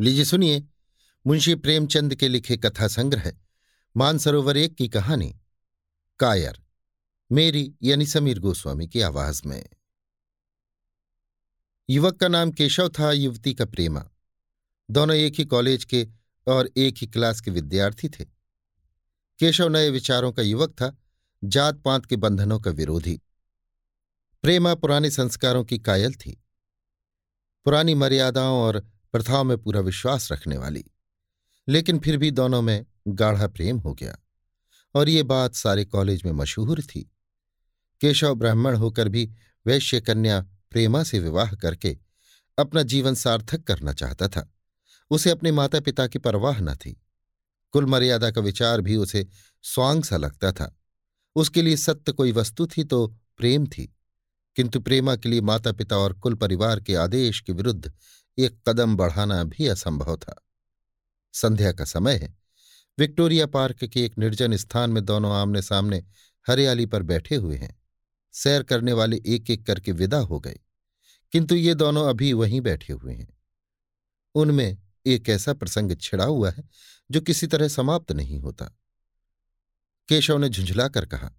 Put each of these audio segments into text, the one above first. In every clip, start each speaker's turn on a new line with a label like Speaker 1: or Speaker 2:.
Speaker 1: लीजिए सुनिए, मुंशी प्रेमचंद के लिखे कथा संग्रह, मानसरोवर एक की कहानी। कायर, मेरी यानी समीर गोस्वामी की आवाज़ में। युवक का नाम केशव था, युवती का प्रेमा। दोनों एक ही कॉलेज के और एक ही क्लास के विद्यार्थी थे। केशव नए विचारों का युवक था जात पात के बंधनों का विरोधी। प्रेमा पुराने संस्कारों की कायल थी। पुरानी मर्यादाओं और प्रथाओं में पूरा विश्वास रखने वाली। लेकिन फिर भी दोनों में गाढ़ा प्रेम हो गया, और ये बात सारे कॉलेज में मशहूर थी। केशव ब्राह्मण होकर भी वैश्य कन्या प्रेमा से विवाह करके अपना जीवन सार्थक करना चाहता था। उसे अपने माता पिता की परवाह न थी। कुल मर्यादा का विचार भी उसे स्वांग सा लगता था। उसके लिए सत्य कोई वस्तु थी तो प्रेम थी, किंतु प्रेमा के लिए माता पिता और कुल परिवार के आदेश के विरुद्ध एक कदम बढ़ाना भी असंभव था। संध्या का समय है। विक्टोरिया पार्क के एक निर्जन स्थान में दोनों आमने सामने हरियाली पर बैठे हुए हैं। सैर करने वाले एक एक करके विदा हो गए। किंतु ये दोनों अभी वहीं बैठे हुए हैं। उनमें एक ऐसा प्रसंग छिड़ा हुआ है, जो किसी तरह समाप्त नहीं होता। केशव ने झुंझलाकर कहा,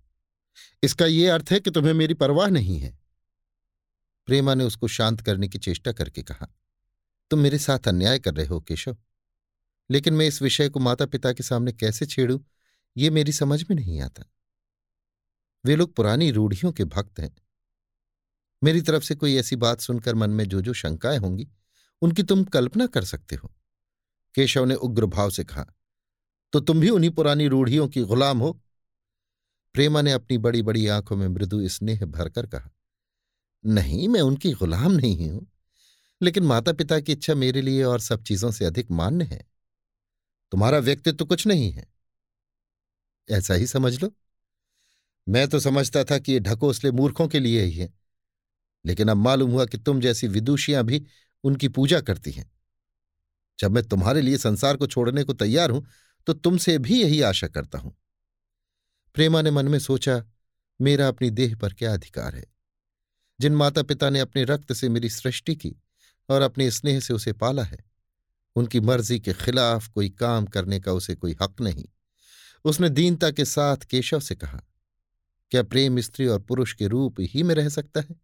Speaker 1: इसका ये अर्थ है कि तुम्हें मेरी परवाह नहीं है? प्रेमा ने उसको शांत करने की चेष्टा करके कहा तुम मेरे साथ अन्याय कर रहे हो, केशव। लेकिन मैं इस विषय को माता पिता के सामने कैसे छेड़ू, ये मेरी समझ में नहीं आता। वे लोग पुरानी रूढ़ियों के भक्त हैं। मेरी तरफ़ से कोई ऐसी बात सुनकर मन में जो जो शंकाएँ होंगी, उनकी तुम कल्पना कर सकते हो। केशव ने उग्र भाव से कहा तो तुम भी उन्हीं पुरानी रूढ़ियों की गुलाम हो? प्रेमा ने अपनी बड़ी बड़ी आँखों में मृदु स्नेह भरकर कहा, नहीं, मैं उनकी गुलाम नहीं हूँ। लेकिन माता पिता की इच्छा मेरे लिए और सब चीज़ों से अधिक मान्य है। तुम्हारा व्यक्तित्व तो कुछ नहीं है। ऐसा ही समझ लो। मैं तो समझता था कि ये ढकोसले मूर्खों के लिए ही है, लेकिन अब मालूम हुआ कि तुम जैसी विदुषियाँ भी उनकी पूजा करती हैं। जब मैं तुम्हारे लिए संसार को छोड़ने को तैयार हूँ तो तुमसे भी यही आशा करता हूँ। प्रेमा ने मन में सोचा, मेरा अपनी देह पर क्या अधिकार है? जिन माता पिता ने अपने रक्त से मेरी सृष्टि की और अपने स्नेह से उसे पाला है। उनकी मर्ज़ी के खिलाफ कोई काम करने का उसे कोई हक नहीं। उसने दीनता के साथ केशव से कहा, क्या प्रेम स्त्री और पुरुष के रूप ही में रह सकता है?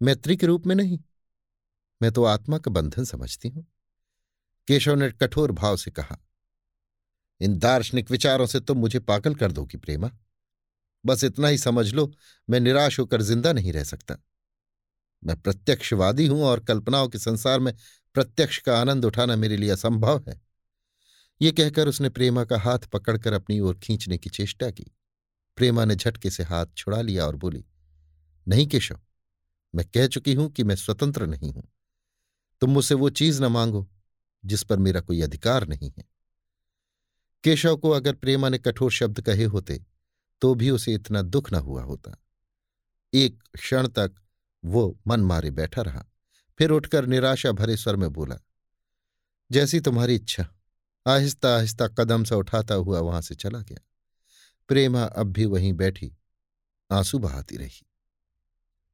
Speaker 1: मैत्री के रूप में नहीं। मैं तो आत्मा का बंधन समझती हूँ। केशव ने कठोर भाव से कहा, इन दार्शनिक विचारों से तुम तो मुझे पागल कर दोगी, प्रेमा। बस इतना ही समझ लो, मैं निराश होकर ज़िंदा नहीं रह सकता। मैं प्रत्यक्षवादी हूँ और कल्पनाओं के संसार में प्रत्यक्ष का आनंद उठाना मेरे लिए असंभव है। ये कहकर उसने प्रेमा का हाथ पकड़कर अपनी ओर खींचने की चेष्टा की। प्रेमा ने झटके से हाथ छुड़ा लिया और बोली, नहीं केशव, मैं कह चुकी हूँ कि मैं स्वतंत्र नहीं हूँ। तुम मुझसे वो चीज़ न मांगो, जिस पर मेरा कोई अधिकार नहीं है। केशव को अगर प्रेमा ने कठोर शब्द कहे होते तो भी उसे इतना दुख न हुआ होता। एक क्षण तक वो मन मारे बैठा रहा। फिर उठकर निराशा भरे स्वर में बोला, जैसी तुम्हारी इच्छा। आहिस्ता आहिस्ता कदम सा उठाता हुआ वहाँ से चला गया। प्रेमा अब भी वहीं बैठी, आँसू बहाती रही।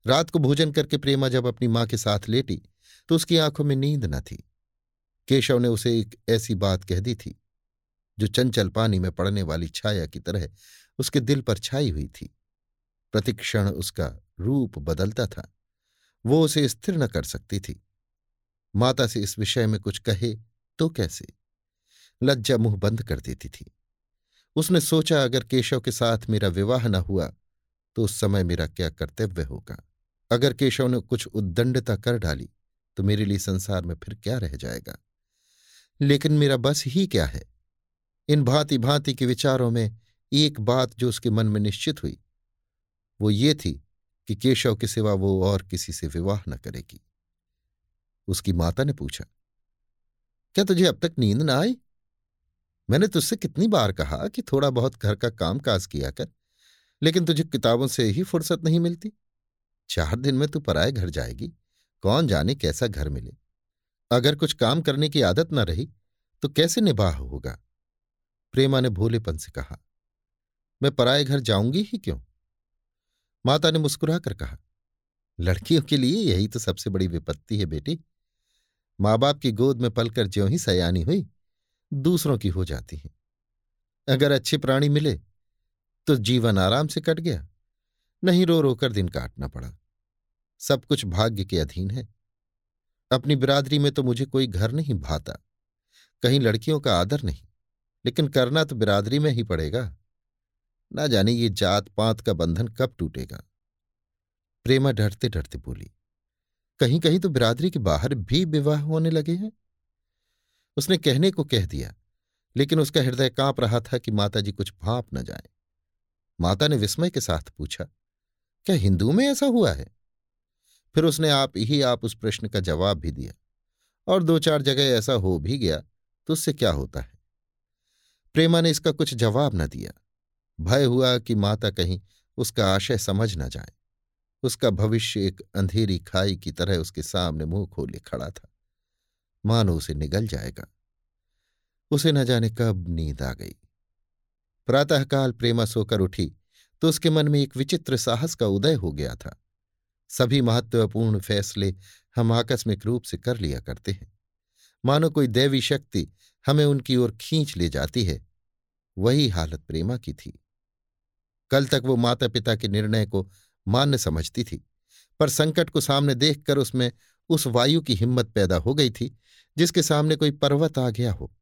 Speaker 1: रात को भोजन करके प्रेमा जब अपनी माँ के साथ लेटी तो उसकी आँखों में नींद न थी। केशव ने उसे एक ऐसी बात कह दी थी, जो चंचल पानी में पड़ने वाली छाया की तरह उसके दिल पर छाई हुई थी। प्रतिक्षण उसका रूप बदलता था। वो उसे स्थिर न कर सकती थी। माता से इस विषय में कुछ कहे तो कैसे? लज्जा मुँह बंद कर देती थी। उसने सोचा, अगर केशव के साथ मेरा विवाह न हुआ तो उस समय मेरा क्या कर्तव्य होगा? अगर केशव ने कुछ उद्दंडता कर डाली तो मेरे लिए संसार में फिर क्या रह जाएगा? लेकिन मेरा बस ही क्या है? इन भांति भांति के विचारों में एक बात जो उसके मन में निश्चित हुई, वो ये थी कि केशव के सिवा वो और किसी से विवाह न करेगी। उसकी माता ने पूछा, क्या तुझे अब तक नींद ना आई? मैंने तुझसे कितनी बार कहा कि थोड़ा बहुत घर का काम काज किया कर, लेकिन तुझे किताबों से ही फुर्सत नहीं मिलती। चार दिन में तू पराए घर जाएगी। कौन जाने कैसा घर मिले? अगर कुछ काम करने की आदत न रही तो कैसे निबाह होगा? प्रेमा ने भोलेपन से कहा, मैं पराए घर जाऊँगी ही क्यों? माता ने मुस्कुराकर कहा, लड़कियों के लिए यही तो सबसे बड़ी विपत्ति है बेटी। माँ बाप की गोद में पलकर ज्यों ही सयानी हुई, दूसरों की हो जाती हैं। अगर अच्छे प्राणी मिले तो जीवन आराम से कट गया, नहीं रो रो कर दिन काटना पड़ा। सब कुछ भाग्य के अधीन है। अपनी बिरादरी में तो मुझे कोई घर नहीं भाता, कहीं लड़कियों का आदर नहीं, लेकिन करना तो बिरादरी में ही पड़ेगा। ना जाने ये जात पात का बंधन कब टूटेगा। प्रेमा डरते डरते बोली कहीं कहीं तो बिरादरी के बाहर भी विवाह होने लगे हैं? उसने कहने को कह दिया, लेकिन उसका हृदय काँप रहा था कि माताजी कुछ भाप न जाए। माता ने विस्मय के साथ पूछा, क्या हिंदू में ऐसा हुआ है? फिर उसने आप ही आप उस प्रश्न का जवाब भी दिया, और दो चार जगह ऐसा हो भी गया तो उससे क्या होता है? प्रेमा ने इसका कुछ जवाब न दिया। भय हुआ कि माता कहीं उसका आशय समझ न जाए। उसका भविष्य एक अंधेरी खाई की तरह उसके सामने मुँह खोले खड़ा था। मानो उसे निगल जाएगा। उसे न जाने कब नींद आ गई। प्रातःकाल प्रेमा सोकर उठी तो उसके मन में एक विचित्र साहस का उदय हो गया था। सभी महत्वपूर्ण फैसले हम आकस्मिक रूप से कर लिया करते हैं। मानो कोई दैवी शक्ति हमें उनकी ओर खींच ले जाती है। वही हालत प्रेमा की थी। कल तक वो माता पिता के निर्णय को मान्य समझती थी, पर संकट को सामने देखकर उसमें उस वायु की हिम्मत पैदा हो गई थी, जिसके सामने कोई पर्वत आ गया हो।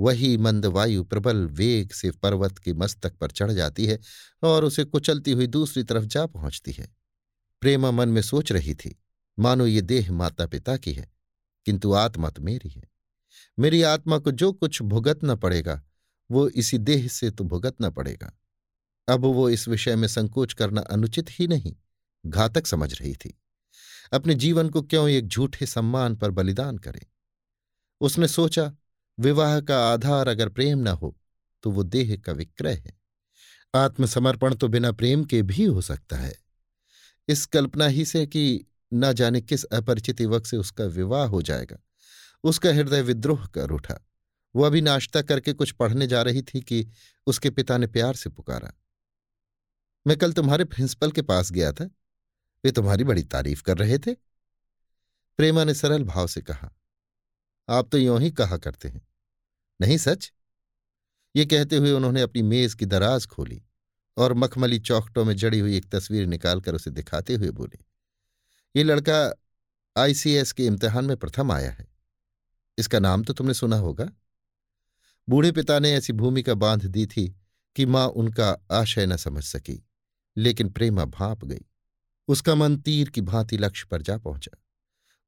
Speaker 1: वही मंद वायु प्रबल वेग से पर्वत के मस्तक पर चढ़ जाती है और उसे कुचलती हुई दूसरी तरफ़ जा पहुँचती है। प्रेमा मन में सोच रही थी, मानो ये देह माता पिता की है, किंतु आत्मा तो मेरी है। मेरी आत्मा को जो कुछ भुगतना पड़ेगा, वो इसी देह से तो भुगतना पड़ेगा। अब वो इस विषय में संकोच करना अनुचित ही नहीं, घातक समझ रही थी। अपने जीवन को क्यों एक झूठे सम्मान पर बलिदान करे? उसने सोचा, विवाह का आधार अगर प्रेम न हो तो वो देह का विक्रय है। आत्मसमर्पण तो बिना प्रेम के भी हो सकता है। इस कल्पना ही से कि न जाने किस अपरिचित युवक से उसका विवाह हो जाएगा। उसका हृदय विद्रोह कर उठा। वो अभी नाश्ता करके कुछ पढ़ने जा रही थी कि उसके पिता ने प्यार से पुकारा। मैं कल तुम्हारे प्रिंसिपल के पास गया था। वे तुम्हारी बड़ी तारीफ़ कर रहे थे। प्रेमा ने सरल भाव से कहा, आप तो यों ही कहा करते हैं। नहीं सच? ये कहते हुए उन्होंने अपनी मेज की दराज खोली और मखमली चौकटों में जड़ी हुई एक तस्वीर निकालकर उसे दिखाते हुए बोले, ये लड़का आईसीएस के इम्तिहान में प्रथम आया है। इसका नाम तो तुमने सुना होगा। बूढ़े पिता ने ऐसी भूमिका बाँध दी थी कि माँ उनका आशय न समझ सकी। लेकिन प्रेमा भाप गई। उसका मन तीर की भांति लक्ष्य पर जा पहुँचा।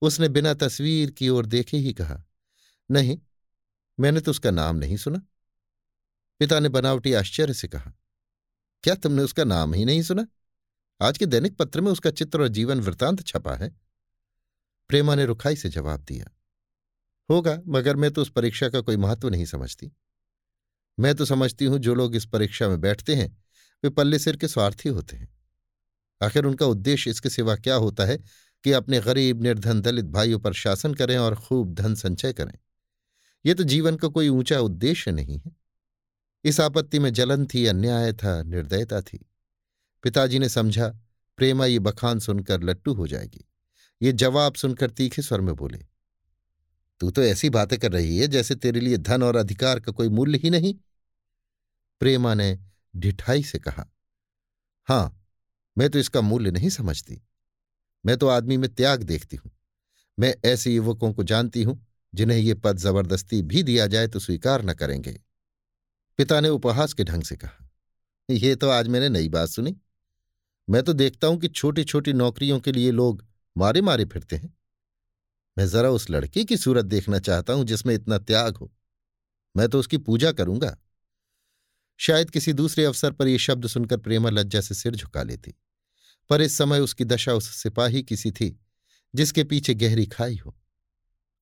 Speaker 1: उसने बिना तस्वीर की ओर देखे ही कहा, नहीं, मैंने तो उसका नाम नहीं सुना। पिता ने बनावटी आश्चर्य से कहा, क्या तुमने उसका नाम ही नहीं सुना? आज के दैनिक पत्र में उसका चित्र और जीवन वृतांत छपा है। प्रेमा ने रुखाई से जवाब दिया, होगा, मगर मैं तो उस परीक्षा का कोई महत्व नहीं समझती। मैं तो समझती हूँ जो लोग इस परीक्षा में बैठते हैं वे पल्ले सिर के स्वार्थी होते हैं। आखिर उनका उद्देश्य इसके सिवा क्या होता है कि अपने गरीब, निर्धन, दलित भाइयों पर शासन करें और खूब धन संचय करें? यह तो जीवन का को कोई ऊँचा उद्देश्य नहीं है। इस आपत्ति में जलन थी, अन्याय था, निर्दयता थी। पिताजी ने समझा, प्रेमा ये बखान सुनकर लट्टू हो जाएगी। ये जवाब सुनकर तीखे स्वर में बोले, तू तो ऐसी बातें कर रही है जैसे तेरे लिए धन और अधिकार का कोई मूल्य ही नहीं। प्रेमा ने ढिठाई से कहा, हाँ, मैं तो इसका मूल्य नहीं समझती। मैं तो आदमी में त्याग देखती हूँ। मैं ऐसे युवकों को जानती हूँ, जिन्हें ये पद ज़बरदस्ती भी दिया जाए तो स्वीकार न करेंगे। पिता ने उपहास के ढंग से कहा यह तो आज मैंने नई बात सुनी। मैं तो देखता हूँ कि छोटी छोटी नौकरियों के लिए लोग मारे मारे फिरते हैं। मैं जरा उस लड़की की सूरत देखना चाहता हूँ जिसमें इतना त्याग हो। मैं तो उसकी पूजा करूँगा। शायद किसी दूसरे अवसर पर यह शब्द सुनकर प्रेमा लज्जा से सिर झुका लेती। पर इस समय उसकी दशा उस सिपाही की सी थी, जिसके पीछे गहरी खाई हो।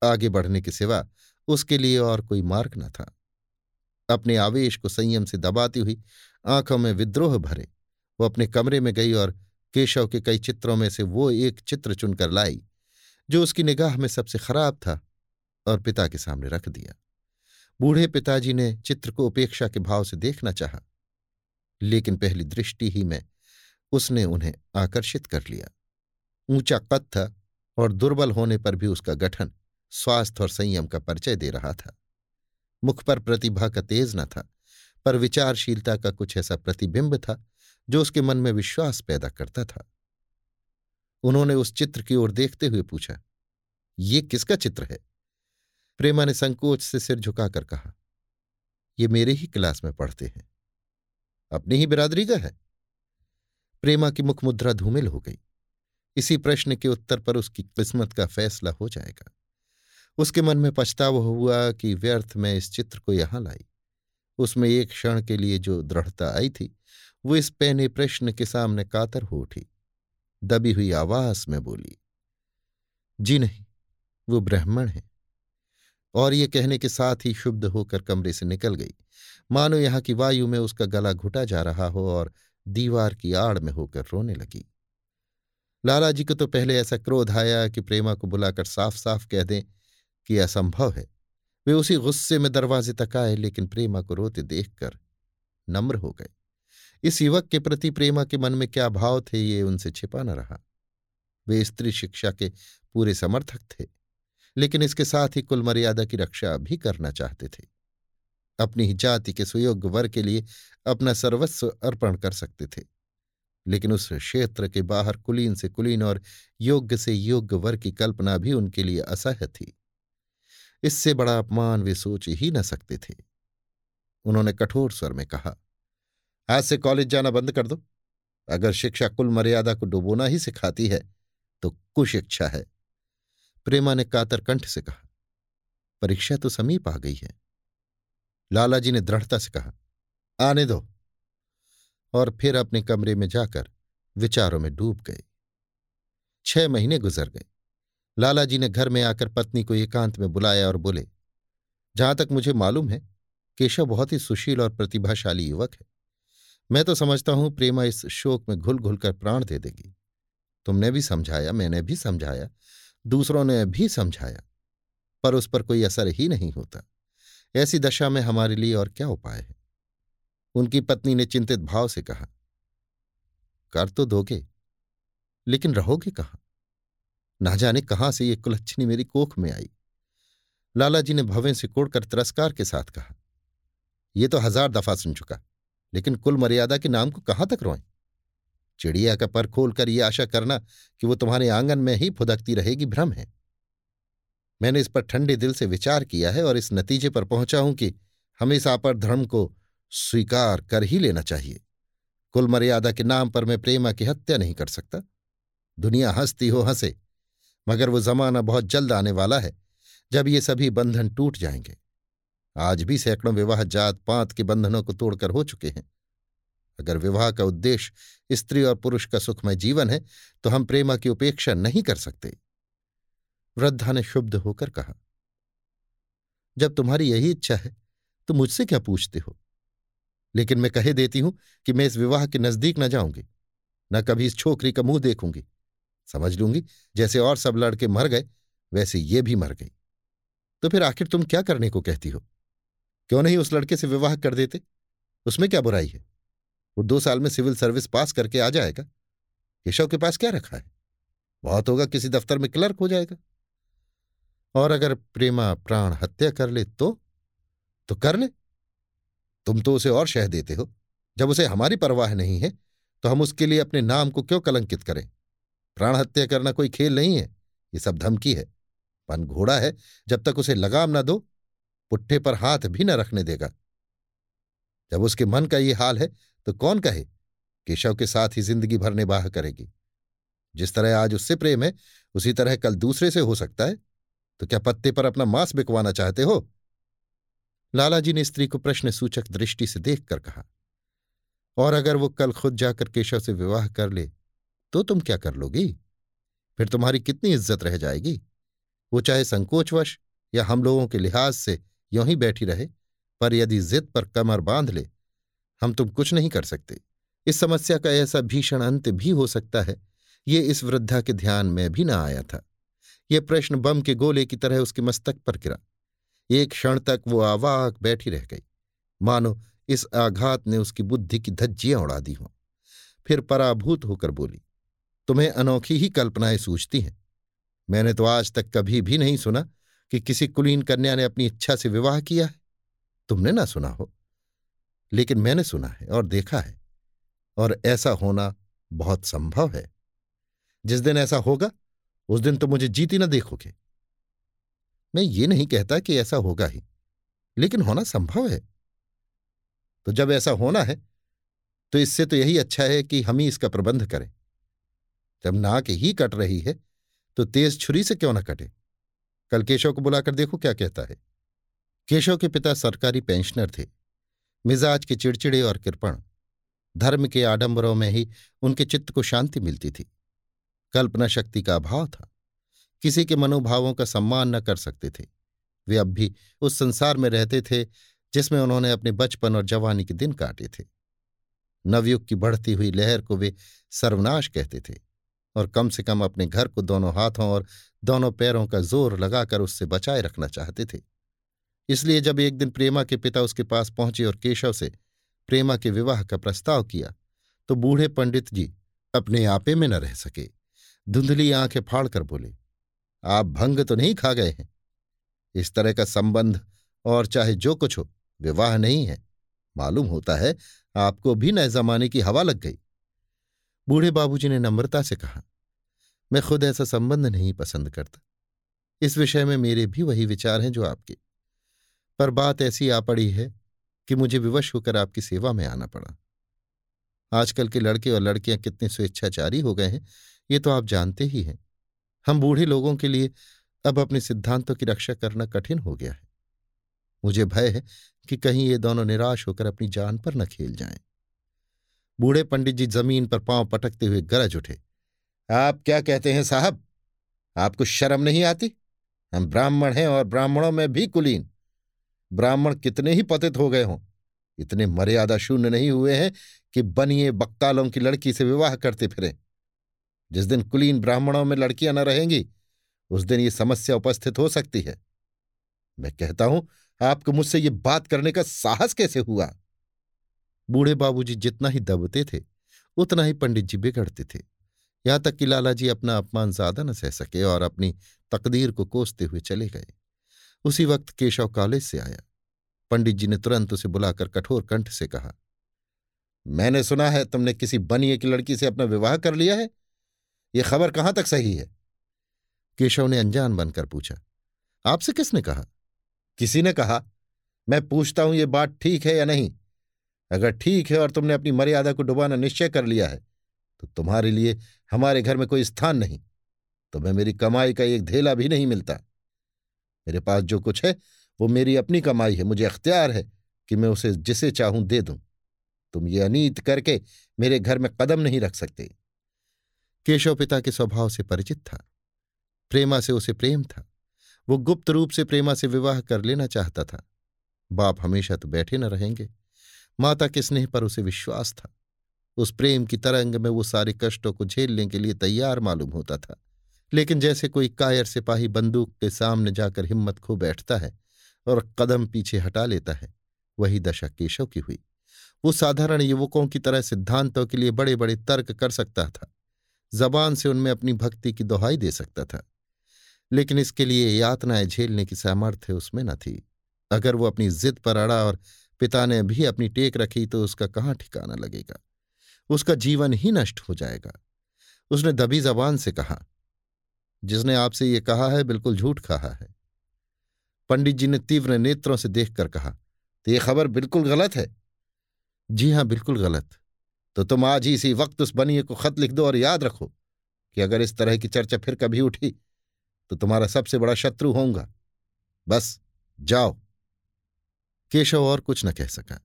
Speaker 1: आगे बढ़ने के सिवा उसके लिए और कोई मार्ग न था। अपने आवेश को संयम से दबाती हुई आँखों में विद्रोह भरे, वो अपने कमरे में गई और केशव के कई चित्रों में से वो एक चित्र चुनकर लाई, जो उसकी निगाह में सबसे खराब था और पिता के सामने रख दिया। बूढ़े पिताजी ने चित्र को उपेक्षा के भाव से देखना चाहा, लेकिन पहली दृष्टि ही में उसने उन्हें आकर्षित कर लिया। ऊँचा कद था और दुर्बल होने पर भी उसका गठन स्वास्थ्य और संयम का परिचय दे रहा था। मुख पर प्रतिभा का तेज न था, पर विचारशीलता का कुछ ऐसा प्रतिबिंब था जो उसके मन में विश्वास पैदा करता था। उन्होंने उस चित्र की ओर देखते हुए पूछा, ये किसका चित्र है? प्रेमा ने संकोच से सिर झुकाकर कहा, ये मेरे ही क्लास में पढ़ते हैं। अपनी ही बिरादरी का है। प्रेमा की मुख मुद्रा धूमिल हो गई। इसी प्रश्न के उत्तर पर उसकी किस्मत का फैसला हो जाएगा। उसके मन में पछतावा हुआ कि व्यर्थ में इस चित्र को यहाँ लाई। उसमें एक क्षण के लिए जो दृढ़ता आई थी, वो इस पहने प्रश्न के सामने कातर हो उठी। दबी हुई आवाज़ में बोली, जी नहीं, वो ब्राह्मण है। और ये कहने के साथ ही शुद्ध होकर कमरे से निकल गई। मानो यहाँ की वायु में उसका गला घुटा जा रहा हो और दीवार की आड़ में होकर रोने लगी। लाला जी को तो पहले ऐसा क्रोध आया कि प्रेमा को बुलाकर साफ़ साफ़ कह दें कि असंभव है। वे उसी गुस्से में दरवाजे तक आए, लेकिन प्रेमा को रोते देखकर नम्र हो गए। इस युवक के प्रति प्रेमा के मन में क्या भाव थे, ये उनसे छिपा न रहा। वे स्त्री शिक्षा के पूरे समर्थक थे। लेकिन इसके साथ ही कुल मर्यादा की रक्षा भी करना चाहते थे। अपनी ही जाति के सुयोग्य वर के लिए अपना सर्वस्व अर्पण कर सकते थे। लेकिन उस क्षेत्र के बाहर कुलीन से कुलीन और योग्य से योग्य वर की कल्पना भी उनके लिए असह्य थी। इससे बड़ा अपमान वे सोच ही न सकते थे। उन्होंने कठोर स्वर में कहा, आज से कॉलेज जाना बंद कर दो। अगर शिक्षा कुल मर्यादा को डुबोना ही सिखाती है तो कुशिक्षा है। प्रेमा ने कातर कंठ से कहा, परीक्षा तो समीप आ गई है। लालाजी ने दृढ़ता से कहा, आने दो। और फिर अपने कमरे में जाकर विचारों में डूब गए। छह महीने गुजर गए। लालाजी ने घर में आकर पत्नी को एकांत में बुलाया और बोले, जहाँ तक मुझे मालूम है, केशव बहुत ही सुशील और प्रतिभाशाली युवक है। मैं तो समझता हूँ प्रेमा इस शोक में घुल घुल कर प्राण दे देगी। तुमने भी समझाया, मैंने भी समझाया। दूसरों ने भी समझाया, पर उस पर कोई असर ही नहीं होता। ऐसी दशा में हमारे लिए और क्या उपाय है? उनकी पत्नी ने चिंतित भाव से कहा, कर तो दोगे, लेकिन रहोगे कहाँ? ना जाने कहाँ से ये कुलच्छनी मेरी कोख में आई। लाला जी ने भवें से कोड़कर तिरस्कार के साथ कहा यह तो हज़ार दफ़ा सुन चुका, लेकिन कुल मर्यादा के नाम को कहाँ तक रोएँ? चिड़िया का पर खोलकर यह आशा करना कि वो तुम्हारे आँगन में ही फुदकती रहेगी, भ्रम है। मैंने इस पर ठंडे दिल से विचार किया है और इस नतीजे पर पहुँचा हूँ कि हमें इस आपर धर्म को स्वीकार कर ही लेना चाहिए। कुल मर्यादा के नाम पर मैं प्रेमा की हत्या नहीं कर सकता। दुनिया हंसती हो, हंसे, मगर वो जमाना बहुत जल्द आने वाला है, जब ये सभी बंधन टूट जाएँगे। आज भी सैकड़ों विवाह जात पात के बंधनों को तोड़कर हो चुके हैं। अगर विवाह का उद्देश्य स्त्री और पुरुष का सुखमय जीवन है तो हम प्रेमा की उपेक्षा नहीं कर सकते। वृद्धा ने शुद्ध होकर कहा, जब तुम्हारी यही इच्छा है तो मुझसे क्या पूछते हो? लेकिन मैं कहे देती हूँ कि मैं इस विवाह के नज़दीक न जाऊँगी, न कभी इस छोकरी का मुँह देखूँगी। समझ लूँगी, जैसे और सब लड़के मर गए, वैसे ये भी मर गई। तो फिर आखिर तुम क्या करने को कहती हो? क्यों नहीं उस लड़के से विवाह कर देते? उसमें क्या बुराई है? वो दो साल में सिविल सर्विस पास करके आ जाएगा। केशव के पास क्या रखा है? बहुत होगा, किसी दफ्तर में क्लर्क हो जाएगा। और अगर प्रेमा प्राण हत्या कर ले तो? तो कर ले। तुम तो उसे और शह देते हो। जब उसे हमारी परवाह नहीं है तो हम उसके लिए अपने नाम को क्यों कलंकित करें? प्राण हत्या करना कोई खेल नहीं है। ये सब धमकी है। पन घोड़ा है। जब तक उसे लगाम ना दो, पुट्ठे पर हाथ भी न रखने देगा। जब उसके मन का ये हाल है तो कौन कहे, केशव के साथ ही ज़िंदगी भर निबाह करेगी। जिस तरह आज उससे प्रेम है, उसी तरह कल दूसरे से हो सकता है। तो क्या पत्ते पर अपना मांस बिकवाना चाहते हो? लालाजी ने स्त्री को प्रश्न सूचक दृष्टि से देखकर कहा, और अगर वो कल खुद जाकर केशव से विवाह कर ले तो तुम क्या कर लोगी? फिर तुम्हारी कितनी इज़्ज़त रह जाएगी? वो चाहे संकोचवश या हम लोगों के लिहाज से यों ही बैठी रहे, पर यदि जिद पर कमर बाँध ले हम तुम कुछ नहीं कर सकते। इस समस्या का ऐसा भीषण अंत भी हो सकता है। ये इस वृद्धा के ध्यान में भी न आया था। ये प्रश्न बम के गोले की तरह उसके मस्तक पर गिरा। एक क्षण तक वो आवाक बैठी रह गई। मानो इस आघात ने उसकी बुद्धि की धज्जियाँ उड़ा दी हों। फिर पराभूत होकर बोली, तुम्हें अनोखी ही कल्पनाएँ सूझती हैं। मैंने तो आज तक कभी भी नहीं सुना कि किसी कुलीन कन्या ने अपनी इच्छा से विवाह किया है। तुमने ना सुना हो। लेकिन मैंने सुना है और देखा है, और ऐसा होना बहुत संभव है। जिस दिन ऐसा होगा, उस दिन तो मुझे जीती ना देखोगे। मैं ये नहीं कहता कि ऐसा होगा ही, लेकिन होना संभव है। तो जब ऐसा होना है तो इससे तो यही अच्छा है कि हम ही इसका प्रबंध करें। जब नाक ही कट रही है तो तेज छुरी से क्यों ना कटे? कल केशव को बुलाकर देखो क्या कहता है। केशव के पिता सरकारी पेंशनर थे। मिजाज के चिड़चिड़े और कृपण धर्म के आडंबरों में ही उनके चित्त को शांति मिलती थी। कल्पना शक्ति का अभाव था। किसी के मनोभावों का सम्मान न कर सकते थे। वे अब भी उस संसार में रहते थे, जिसमें उन्होंने अपने बचपन और जवानी के दिन काटे थे। नवयुग की बढ़ती हुई लहर को वे सर्वनाश कहते थे और कम से कम अपने घर को दोनों हाथों और दोनों पैरों का ज़ोर लगाकर उससे बचाए रखना चाहते थे। इसलिए जब एक दिन प्रेमा के पिता उसके पास पहुँचे और केशव से प्रेमा के विवाह का प्रस्ताव किया तो बूढ़े पंडित जी अपने आपे में न रह सके। धुंधली आँखें फाड़कर बोले, आप भंग तो नहीं खा गए हैं। इस तरह का संबंध और चाहे जो कुछ हो, विवाह नहीं है। मालूम होता है आपको भी नए जमाने की हवा लग गई। बूढ़े बाबूजी ने नम्रता से कहा, मैं खुद ऐसा संबंध नहीं पसंद करता। इस विषय में मेरे भी वही विचार हैं जो आपके। पर बात ऐसी आ पड़ी है कि मुझे विवश होकर आपकी सेवा में आना पड़ा। आजकल के लड़के और लड़कियाँ कितने स्वेच्छाचारी हो गए हैं, ये तो आप जानते ही हैं। हम बूढ़े लोगों के लिए अब अपने सिद्धांतों की रक्षा करना कठिन हो गया है। मुझे भय है कि कहीं ये दोनों निराश होकर अपनी जान पर न खेल जाएँ। बूढ़े पंडित जी ज़मीन पर पाँव पटकते हुए गरज उठे। आप क्या कहते हैं साहब? आपको शर्म नहीं आती? हम ब्राह्मण हैं और ब्राह्मणों में भी कुलीन। ब्राह्मण कितने ही पतित हो गए हों। इतने मर्यादा शून्य नहीं हुए हैं कि बनिए बक्तालों की लड़की से विवाह करते फिरें। जिस दिन कुलीन ब्राह्मणों में लड़कियाँ न रहेंगी, उस दिन ये समस्या उपस्थित हो सकती है। मैं कहता हूँ, आपको मुझसे ये बात करने का साहस कैसे हुआ? बूढ़े बाबूजी जितना ही दबते थे, उतना ही पंडित जी बिगड़ते थे। यहाँ तक कि लाला जी अपना अपमान ज़्यादा न सह सके और अपनी तकदीर को कोसते हुए चले गए। उसी वक्त केशव कॉलेज से आया। पंडित जी ने तुरंत उसे बुलाकर कठोर कंठ से कहा, मैंने सुना है तुमने किसी बनिए की लड़की से अपना विवाह कर लिया है। यह खबर कहाँ तक सही है? केशव ने अनजान बनकर पूछा, आपसे किसने कहा? किसी ने कहा, मैं पूछता हूँ ये बात ठीक है या नहीं। अगर ठीक है और तुमने अपनी मर्यादा को डुबाना निश्चय कर लिया है तो तुम्हारे लिए हमारे घर में कोई स्थान नहीं, तुम्हें मेरी कमाई का एक धेला भी नहीं मिलता। मेरे पास जो कुछ है, वो मेरी अपनी कमाई है, मुझे अख्तियार है कि मैं उसे जिसे चाहूँ दे दूँ। तुम ये अनीत करके मेरे घर में कदम नहीं रख सकते। केशव पिता के स्वभाव से परिचित था। प्रेमा से उसे प्रेम था। वो गुप्त रूप से प्रेमा से विवाह कर लेना चाहता था। बाप हमेशा तो बैठे न रहेंगे। माता के स्नेह पर उसे विश्वास था। उस प्रेम की तरंग में वो सारे कष्टों को झेलने के लिए तैयार मालूम होता था। लेकिन जैसे कोई कायर सिपाही बंदूक के सामने जाकर हिम्मत खो बैठता है और कदम पीछे हटा लेता है, वही दशा केशव की हुई। वो साधारण युवकों की तरह सिद्धांतों के लिए बड़े बड़े तर्क कर सकता था, जबान से उनमें अपनी भक्ति की दोहाई दे सकता था। लेकिन इसके लिए यातनाएँ झेलने की सामर्थ्य उसमें न थी। अगर वो अपनी जिद पर अड़ा और पिता ने भी अपनी टेक रखी तो उसका कहाँ ठिकाना लगेगा? उसका जीवन ही नष्ट हो जाएगा। उसने दबी जबान से कहा जिसने आपसे ये कहा है, बिल्कुल झूठ कहा है। पंडित जी ने तीव्र नेत्रों से देखकर कहा तो ये खबर बिल्कुल गलत है? जी हाँ, बिल्कुल गलत। तो तुम आज ही इसी वक्त उस बनिए को खत लिख दो और याद रखो कि अगर इस तरह की चर्चा फिर कभी उठी तो तुम्हारा सबसे बड़ा शत्रु होऊँगा। बस, जाओ। केशव और कुछ न कह सका।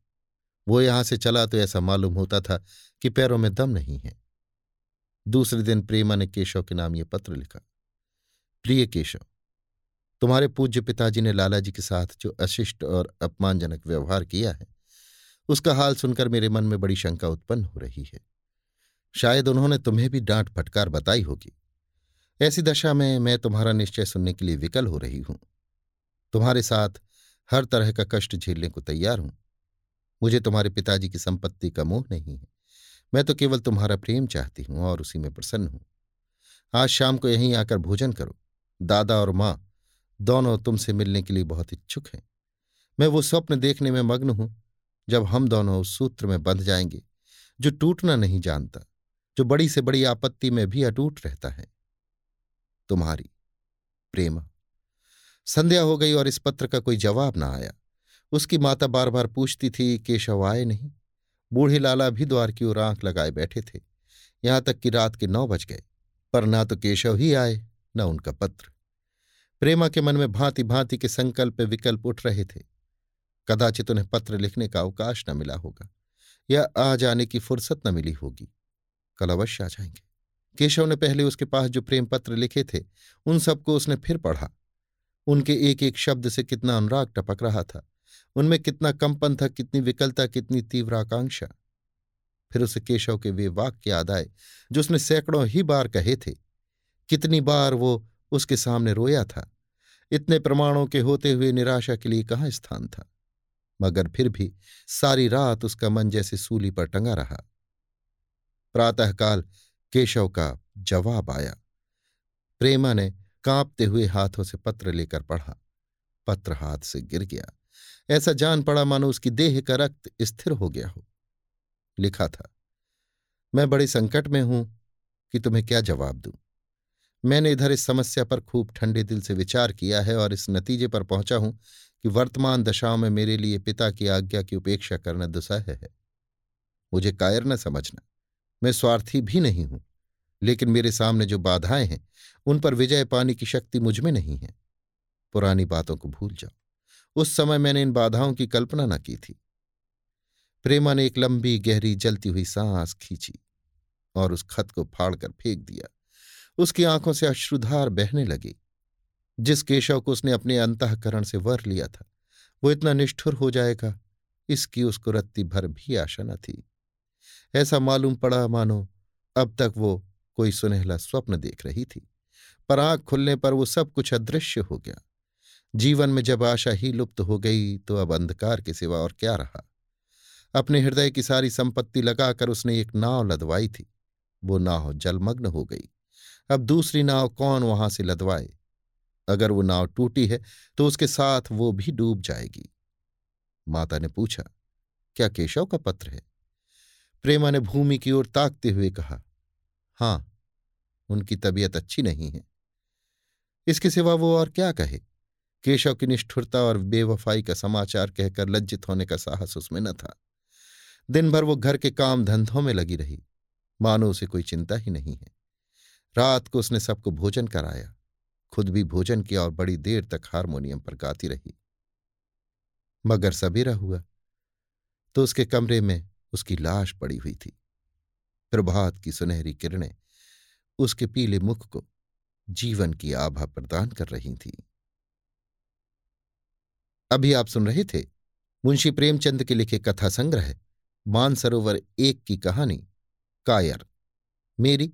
Speaker 1: वो यहाँ से चला तो ऐसा मालूम होता था कि पैरों में दम नहीं है। दूसरे दिन प्रेमा ने केशव के नाम ये पत्र लिखा। प्रिय केशव, तुम्हारे पूज्य पिताजी ने लालाजी के साथ जो अशिष्ट और अपमानजनक व्यवहार किया है, उसका हाल सुनकर मेरे मन में बड़ी शंका उत्पन्न हो रही है। शायद उन्होंने तुम्हें भी डांट फटकार बताई होगी। ऐसी दशा में मैं तुम्हारा निश्चय सुनने के लिए विकल हो रही हूँ। तुम्हारे साथ हर तरह का कष्ट झेलने को तैयार हूँ। मुझे तुम्हारे पिताजी की संपत्ति का मोह नहीं है। मैं तो केवल तुम्हारा प्रेम चाहती हूँ और उसी में प्रसन्न हूँ। आज शाम को यहीं आकर भोजन करो। दादा और माँ, दोनों तुमसे मिलने के लिए बहुत इच्छुक हैं। मैं वो स्वप्न देखने में मग्न हूँ, जब हम दोनों उस सूत्र में बंध जाएँगे, जो टूटना नहीं जानता, जो बड़ी से बड़ी आपत्ति में भी अटूट रहता है। तुम्हारी प्रेमा। संध्या हो गई और इस पत्र का कोई जवाब ना आया। उसकी माता बार बार पूछती थी, केशव आए नहीं? बूढ़े लाला भी द्वार की ओर आँख लगाए बैठे थे। यहाँ तक कि रात के नौ बज गए, पर ना तो केशव ही आए। न उनका पत्र। प्रेमा के मन में भांति भांति के संकल्प विकल्प उठ रहे थे। कदाचित उन्हें पत्र लिखने का अवकाश न मिला होगा, या आ जाने की फुर्सत न मिली होगी। कल अवश्य आ जाएँगे। केशव ने पहले उसके पास जो प्रेम पत्र लिखे थे, उन सबको उसने फिर पढ़ा। उनके एक एक शब्द से कितना अनुराग टपक रहा था, उनमें कितना कंपन था, कितनी विकलता, कितनी तीव्र आकांक्षा। फिर उसे केशव के वे वाक्य याद आए, जो उसने सैकड़ों ही बार कहे थे। कितनी बार वो उसके सामने रोया था। इतने प्रमाणों के होते हुए निराशा के लिए कहाँ स्थान था? मगर फिर भी सारी रात उसका मन जैसे सूली पर टंगा रहा। प्रातःकाल केशव का जवाब आया। प्रेमा ने कांपते हुए हाथों से पत्र लेकर पढ़ा। पत्र हाथ से गिर गया। ऐसा जान पड़ा मानो उसकी देह का रक्त स्थिर हो गया हो। लिखा था, मैं बड़े संकट में हूँ कि तुम्हें क्या जवाब दूँ? मैंने इधर इस समस्या पर खूब ठंडे दिल से विचार किया है और इस नतीजे पर पहुँचा हूँ कि वर्तमान दशाओं में मेरे लिए पिता की आज्ञा की उपेक्षा करना दुसह है। मुझे कायर न समझना। मैं स्वार्थी भी नहीं हूँ, लेकिन मेरे सामने जो बाधाएँ हैं, उन पर विजय पाने की शक्ति मुझमें नहीं है। पुरानी बातों को भूल जाओ। उस समय मैंने इन बाधाओं की कल्पना न की थी। प्रेमा ने एक लंबी, गहरी, जलती हुई सांस खींची और उस खत को फाड़कर फेंक दिया। उसकी आँखों से अश्रुधार बहने लगी। जिस केशव को उसने अपने अंतकरण से वर लिया था, वो इतना निष्ठुर हो जाएगा, इसकी उसको रत्ती भर भी आशा न थी। ऐसा मालूम पड़ा, मानो, अब तक वो कोई सुनहला स्वप्न देख रही थी, पर आँख खुलने पर वो सब कुछ अदृश्य हो गया। जीवन में जब आशा ही लुप्त हो गई तो अब अंधकार के सिवा और क्या रहा? अपने हृदय की सारी संपत्ति लगाकर उसने एक नाव लदवाई थी। वो नाव जलमग्न हो गई। अब दूसरी नाव कौन वहाँ से लदवाए? अगर वो नाव टूटी है तो उसके साथ वो भी डूब जाएगी। माता ने पूछा, क्या केशव का पत्र है? प्रेमा ने भूमि की ओर ताकते हुए कहा, हाँ, उनकी तबीयत अच्छी नहीं है। इसके सिवा वो और क्या कहे? केशव की निष्ठुरता और बेवफाई का समाचार कहकर लज्जित होने का साहस उसमें न था। दिन भर वो घर के काम धंधों में लगी रही। मानो उसे कोई चिंता ही नहीं है। रात को उसने सबको भोजन कराया। खुद भी भोजन किया और बड़ी देर तक हारमोनियम पर गाती रही। मगर सबेरा हुआ तो उसके कमरे में उसकी लाश पड़ी हुई थी। प्रभात की सुनहरी किरणें उसके पीले मुख को जीवन की आभा प्रदान कर रही थी। अभी आप सुन रहे थे मुंशी प्रेमचंद के लिखे कथा संग्रह, मानसरोवर एक की कहानी, कायर, मेरी